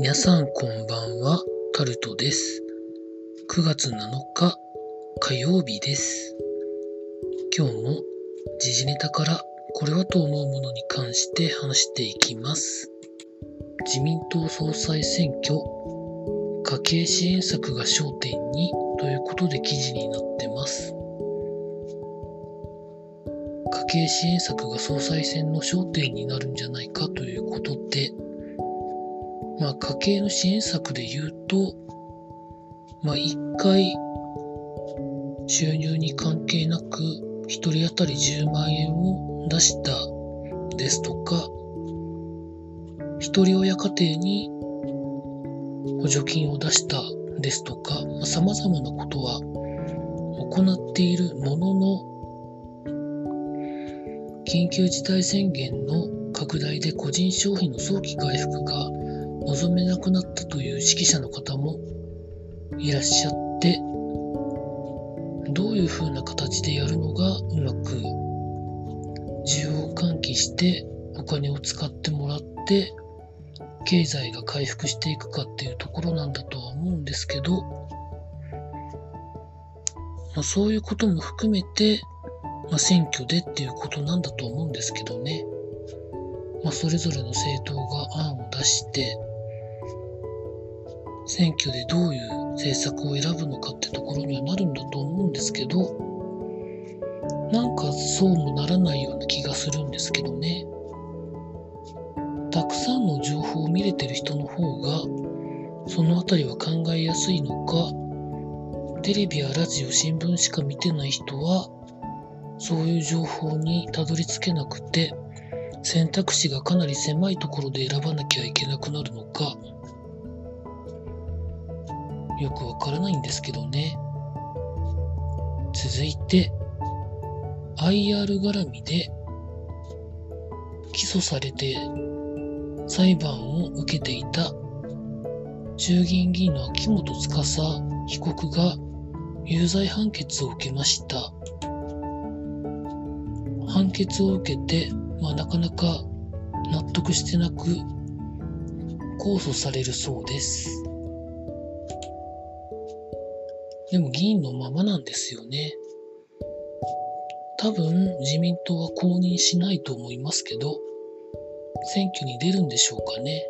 皆さんこんばんは、タルトです。9月7日火曜日です。今日も時事ネタからこれはと思うものに関して話していきます。自民党総裁選挙、家計支援策が焦点にということで記事になってます。家計支援策が総裁選の焦点になるんじゃないかということで、まあ家計の支援策で言うと、まあ一回収入に関係なく一人当たり10万円を出したですとか、一人親家庭に補助金を出したですとか、まあ、様々なことは行っているものの、緊急事態宣言の拡大で個人消費の早期回復が望めなくなったという指揮者の方もいらっしゃって、どういう風な形でやるのがうまく需要を喚起してお金を使ってもらって経済が回復していくかっていうところなんだとは思うんですけど、まあ、そういうことも含めて、まあ、選挙でっていうことなんだと思うんですけどね。まあ、それぞれの政党が案を出して、選挙でどういう政策を選ぶのかってところにはなるんだと思うんですけど、なんかそうもならないような気がするんですけどね。たくさんの情報を見れてる人の方が、そのあたりは考えやすいのか、テレビやラジオ、新聞しか見てない人は、そういう情報にたどり着けなくて、選択肢がかなり狭いところで選ばなきゃいけなくなるのか、よくわからないんですけどね。続いて、IR 絡みで起訴されて裁判を受けていた衆議院議員の秋元司被告が有罪判決を受けました。判決を受けて、まあ、なかなか納得してなく控訴されるそうです。でも議員のままなんですよね。多分自民党は公認しないと思いますけど、選挙に出るんでしょうかね。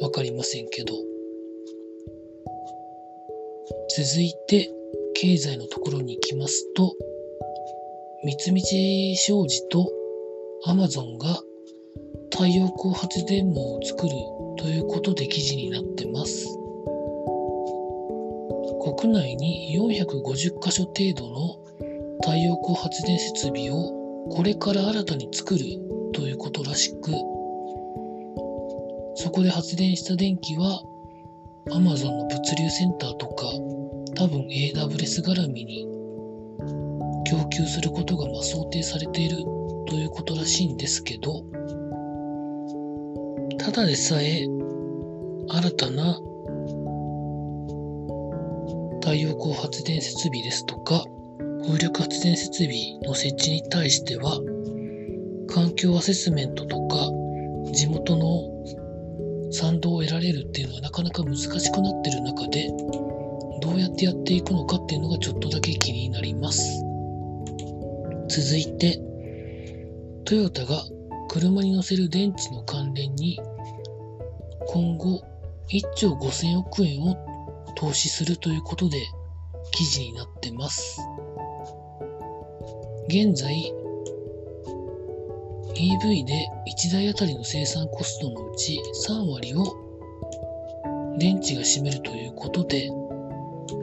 わかりませんけど。続いて、経済のところに行きますと、三菱商事とアマゾンが太陽光発電網を作るということで記事になってます。国内に450カ所程度の太陽光発電設備をこれから新たに作るということらしく、そこで発電した電気は Amazon の物流センターとか多分 AWS 絡みに供給することがまあ想定されているということらしいんですけど、ただでさえ新たな太陽光発電設備ですとか風力発電設備の設置に対しては環境アセスメントとか地元の賛同を得られるっていうのはなかなか難しくなってる中でどうやってやっていくのかっていうのがちょっとだけ気になります。続いてトヨタが車に乗せる電池の関連に今後1兆5000億円を投資するということで記事になってます。現在 EV で1台あたりの生産コストのうち3割を電池が占めるということで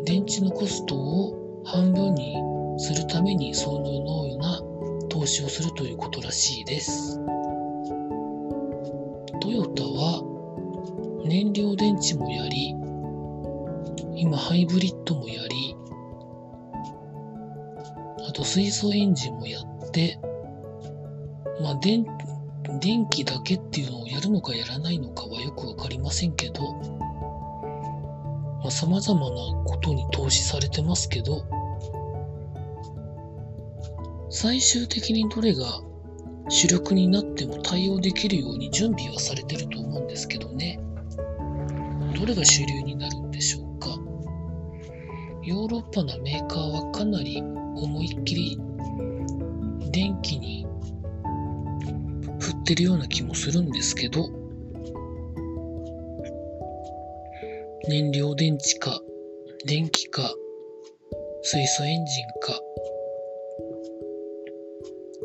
電池のコストを半分にするためにそのような投資をするということらしいです。トヨタは燃料電池もやり今ハイブリッドもやりあと水素エンジンもやってまあ電電気だけっていうのをやるのかやらないのかはよくわかりませんけどまあ、様々なことに投資されてますけど、最終的にどれが主力になっても対応できるように準備はされてると思うんですけどね。どれが主流になるヨーロッパのメーカーはかなり思いっきり電気に振ってるような気もするんですけど燃料電池か電気か水素エンジンか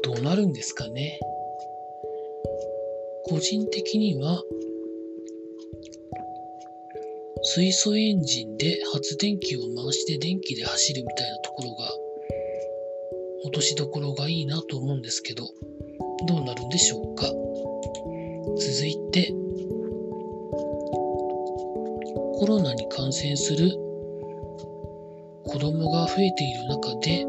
どうなるんですかね。個人的には水素エンジンで発電機を回して電気で走るみたいなところが落としどころがいいなと思うんですけどどうなるんでしょうか？続いてコロナに感染する子供が増えている中で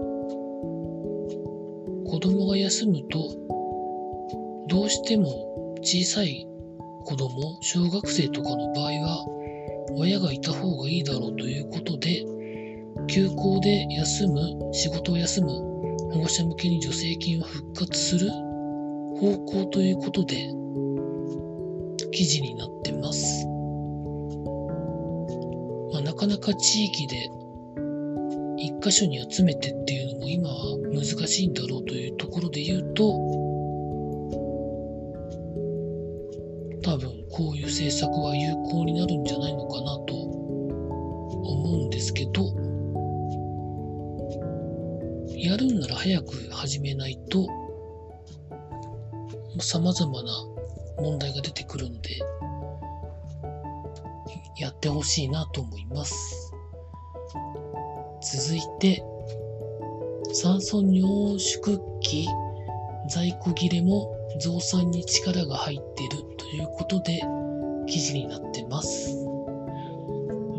子供が休むとどうしても小さい子供小学生とかの場合は親がいた方がいいだろうということで休校で休む仕事を休む保護者向けに助成金を復活する方向ということで記事になってます。まあ、なかなか地域で一箇所に集めてっていうのも今は難しいんだろうというところで言うとこういう政策は有効になるんじゃないのかなと思うんですけどやるんなら早く始めないと様々な問題が出てくるんでやってほしいなと思います。続いて、酸素濃縮器在庫切れも増産に力が入ってるいうことで記事になってます。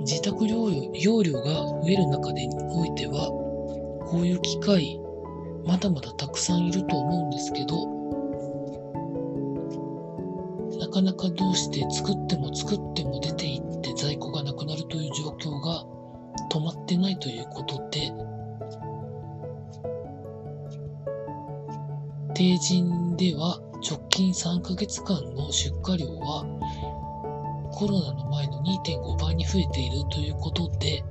自宅療養容量が増える中でにおいては、こういう機械、まだまだたくさんいると思うんですけど、なかなかどうして作っても作っても出ていって在庫がなくなるという状況が止まってないということで、定人では直近3ヶ月間の出荷量はコロナの前の2.5倍に増えているということで、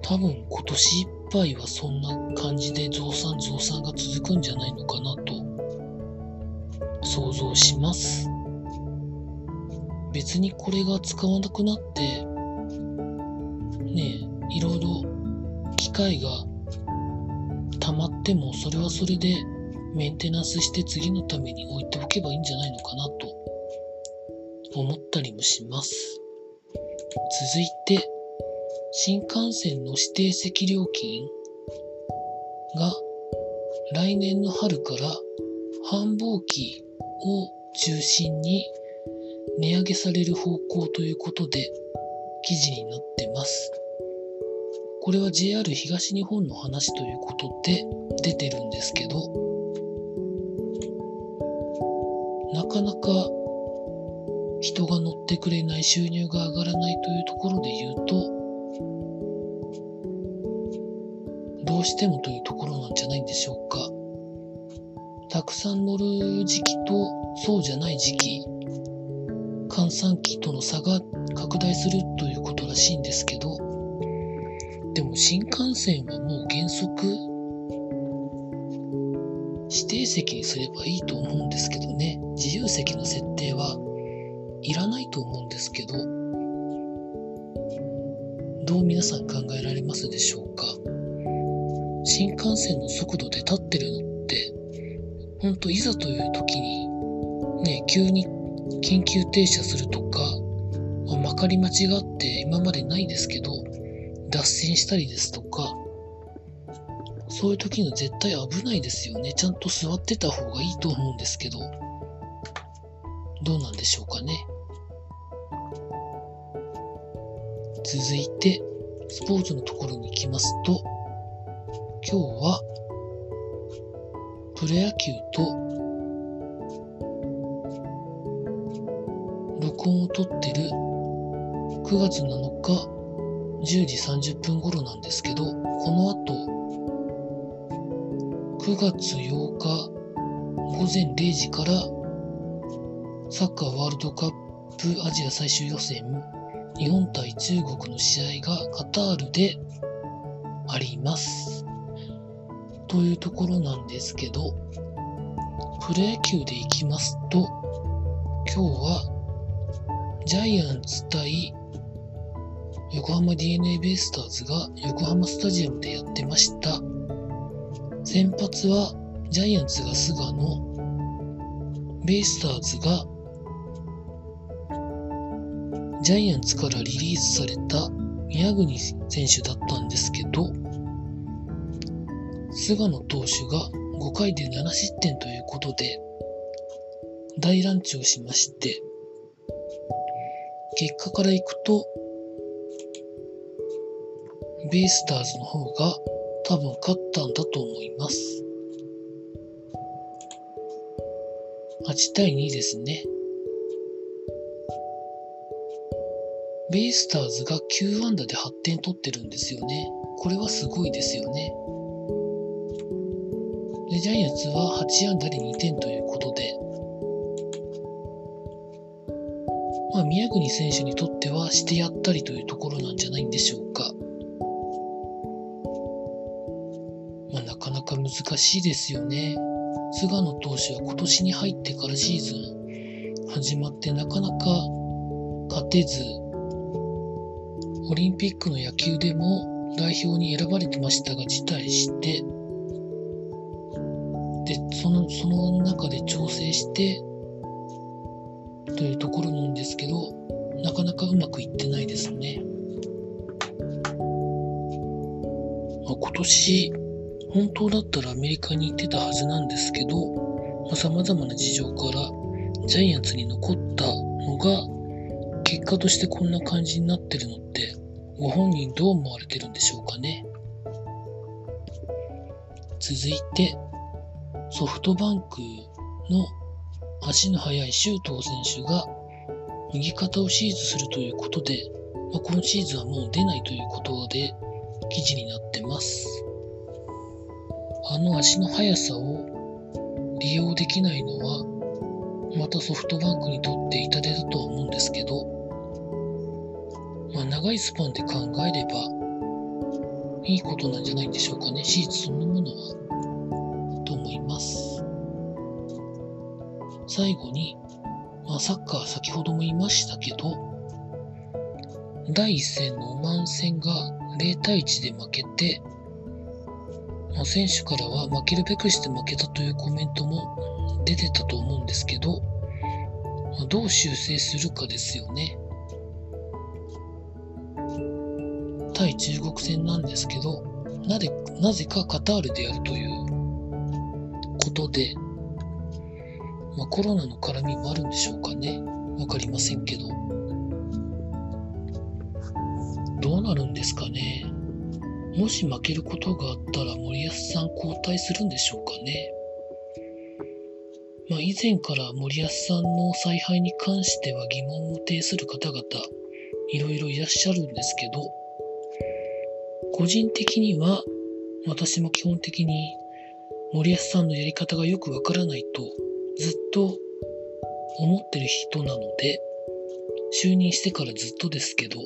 多分今年いっぱいはそんな感じで増産増産が続くんじゃないのかなと想像します。別にこれが使わなくなってねえいろいろ機械が溜まってもそれはそれでメンテナンスして次のために置いておけばいいんじゃないのかなと思ったりもします。続いて、新幹線の指定席料金が来年の春から繁忙期を中心に値上げされる方向ということで記事になってます。これは JR 東日本の話ということで出てるんですけど、かなか人が乗ってくれない収入が上がらないというところで言うと、どうしてもというところなんじゃないんでしょうか。たくさん乗る時期とそうじゃない時期、閑散期との差が拡大するということらしいんですけど、でも新幹線はもう原則指定席にすればいいと思うんですけどね。自由席の設定はいらないと思うんですけどどう皆さん考えられますでしょうか？新幹線の速度で立ってるのって本当いざという時にね急に緊急停車するとか、まあ、まかり間違って今までないですけど脱線したりですとか、そういう時の絶対危ないですよね。ちゃんと座ってた方がいいと思うんですけど、どうなんでしょうかね。続いて、スポーツのところに行きますと、今日は、プロ野球と、録音を撮ってる9月7日10時30分頃なんですけど、この後、9月8日午前0時からサッカーワールドカップアジア最終予選、日本対中国の試合がカタールであります。というところなんですけど、プロ野球でいきますと、今日はジャイアンツ対横浜 DeNA ベイスターズが横浜スタジアムでやってました。先発はジャイアンツが菅野、ベイスターズがジャイアンツからリリースされた宮國選手だったんですけど、菅野投手が5回で7失点ということで、大乱調しまして、結果からいくと、ベイスターズの方が多分勝ったんだと思います。8対2ですね。ベイスターズが9安打で8点取ってるんですよね。これはすごいですよね。で、ジャイアンツは8安打で2点ということで、まあ、宮國選手にとってはしてやったりというところなんじゃないんでしょうか。しいですよね。菅野投手は今年に入ってからシーズン始まってなかなか勝てず、オリンピックの野球でも代表に選ばれてましたが辞退して、で、その、その中で調整して、というところなんですけど、なかなかうまくいってないですね。まあ、今年、本当だったらアメリカに行ってたはずなんですけど、さまあ、様々な事情からジャイアンツに残ったのが結果としてこんな感じになってるのって、ご本人どう思われてるんでしょうかね。続いて、ソフトバンクの足の速い周東選手が右肩を手術するということで、まあ、今シーズンはもう出ないということで記事になってます。あの足の速さを利用できないのは、またソフトバンクにとって痛手だとは思うんですけど、まあ、長いスパンで考えれば、いいことなんじゃないんでしょうかね。手術そのものは、と思います。最後に、まあ、サッカー先ほども言いましたけど、第一戦のオマン戦が0対1で負けて、選手からは負けるべくして負けたというコメントも出てたと思うんですけど、どう修正するかですよね。対中国戦なんですけど、なぜなぜかカタールでやるということで、まあ、コロナの絡みもあるんでしょうかね。わかりませんけど。どうなるんですかね。もし負けることがあったら森保さん交代するんでしょうかね。まあ、以前から森保さんの采配に関しては疑問を呈する方々、いろいろいらっしゃるんですけど、個人的には、私も基本的に森保さんのやり方がよくわからないとずっと思ってる人なので、就任してからずっとですけど、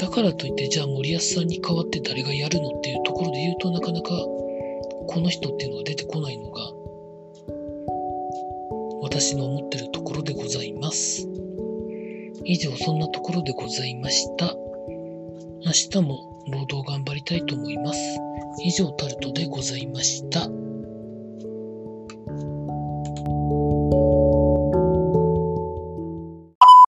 だからといってじゃあ森保さんに代わって誰がやるのっていうところで言うとなかなかこの人っていうのが出てこないのが私の思ってるところでございます。以上そんなところでございました。明日も労働頑張りたいと思います。以上タルトでございました。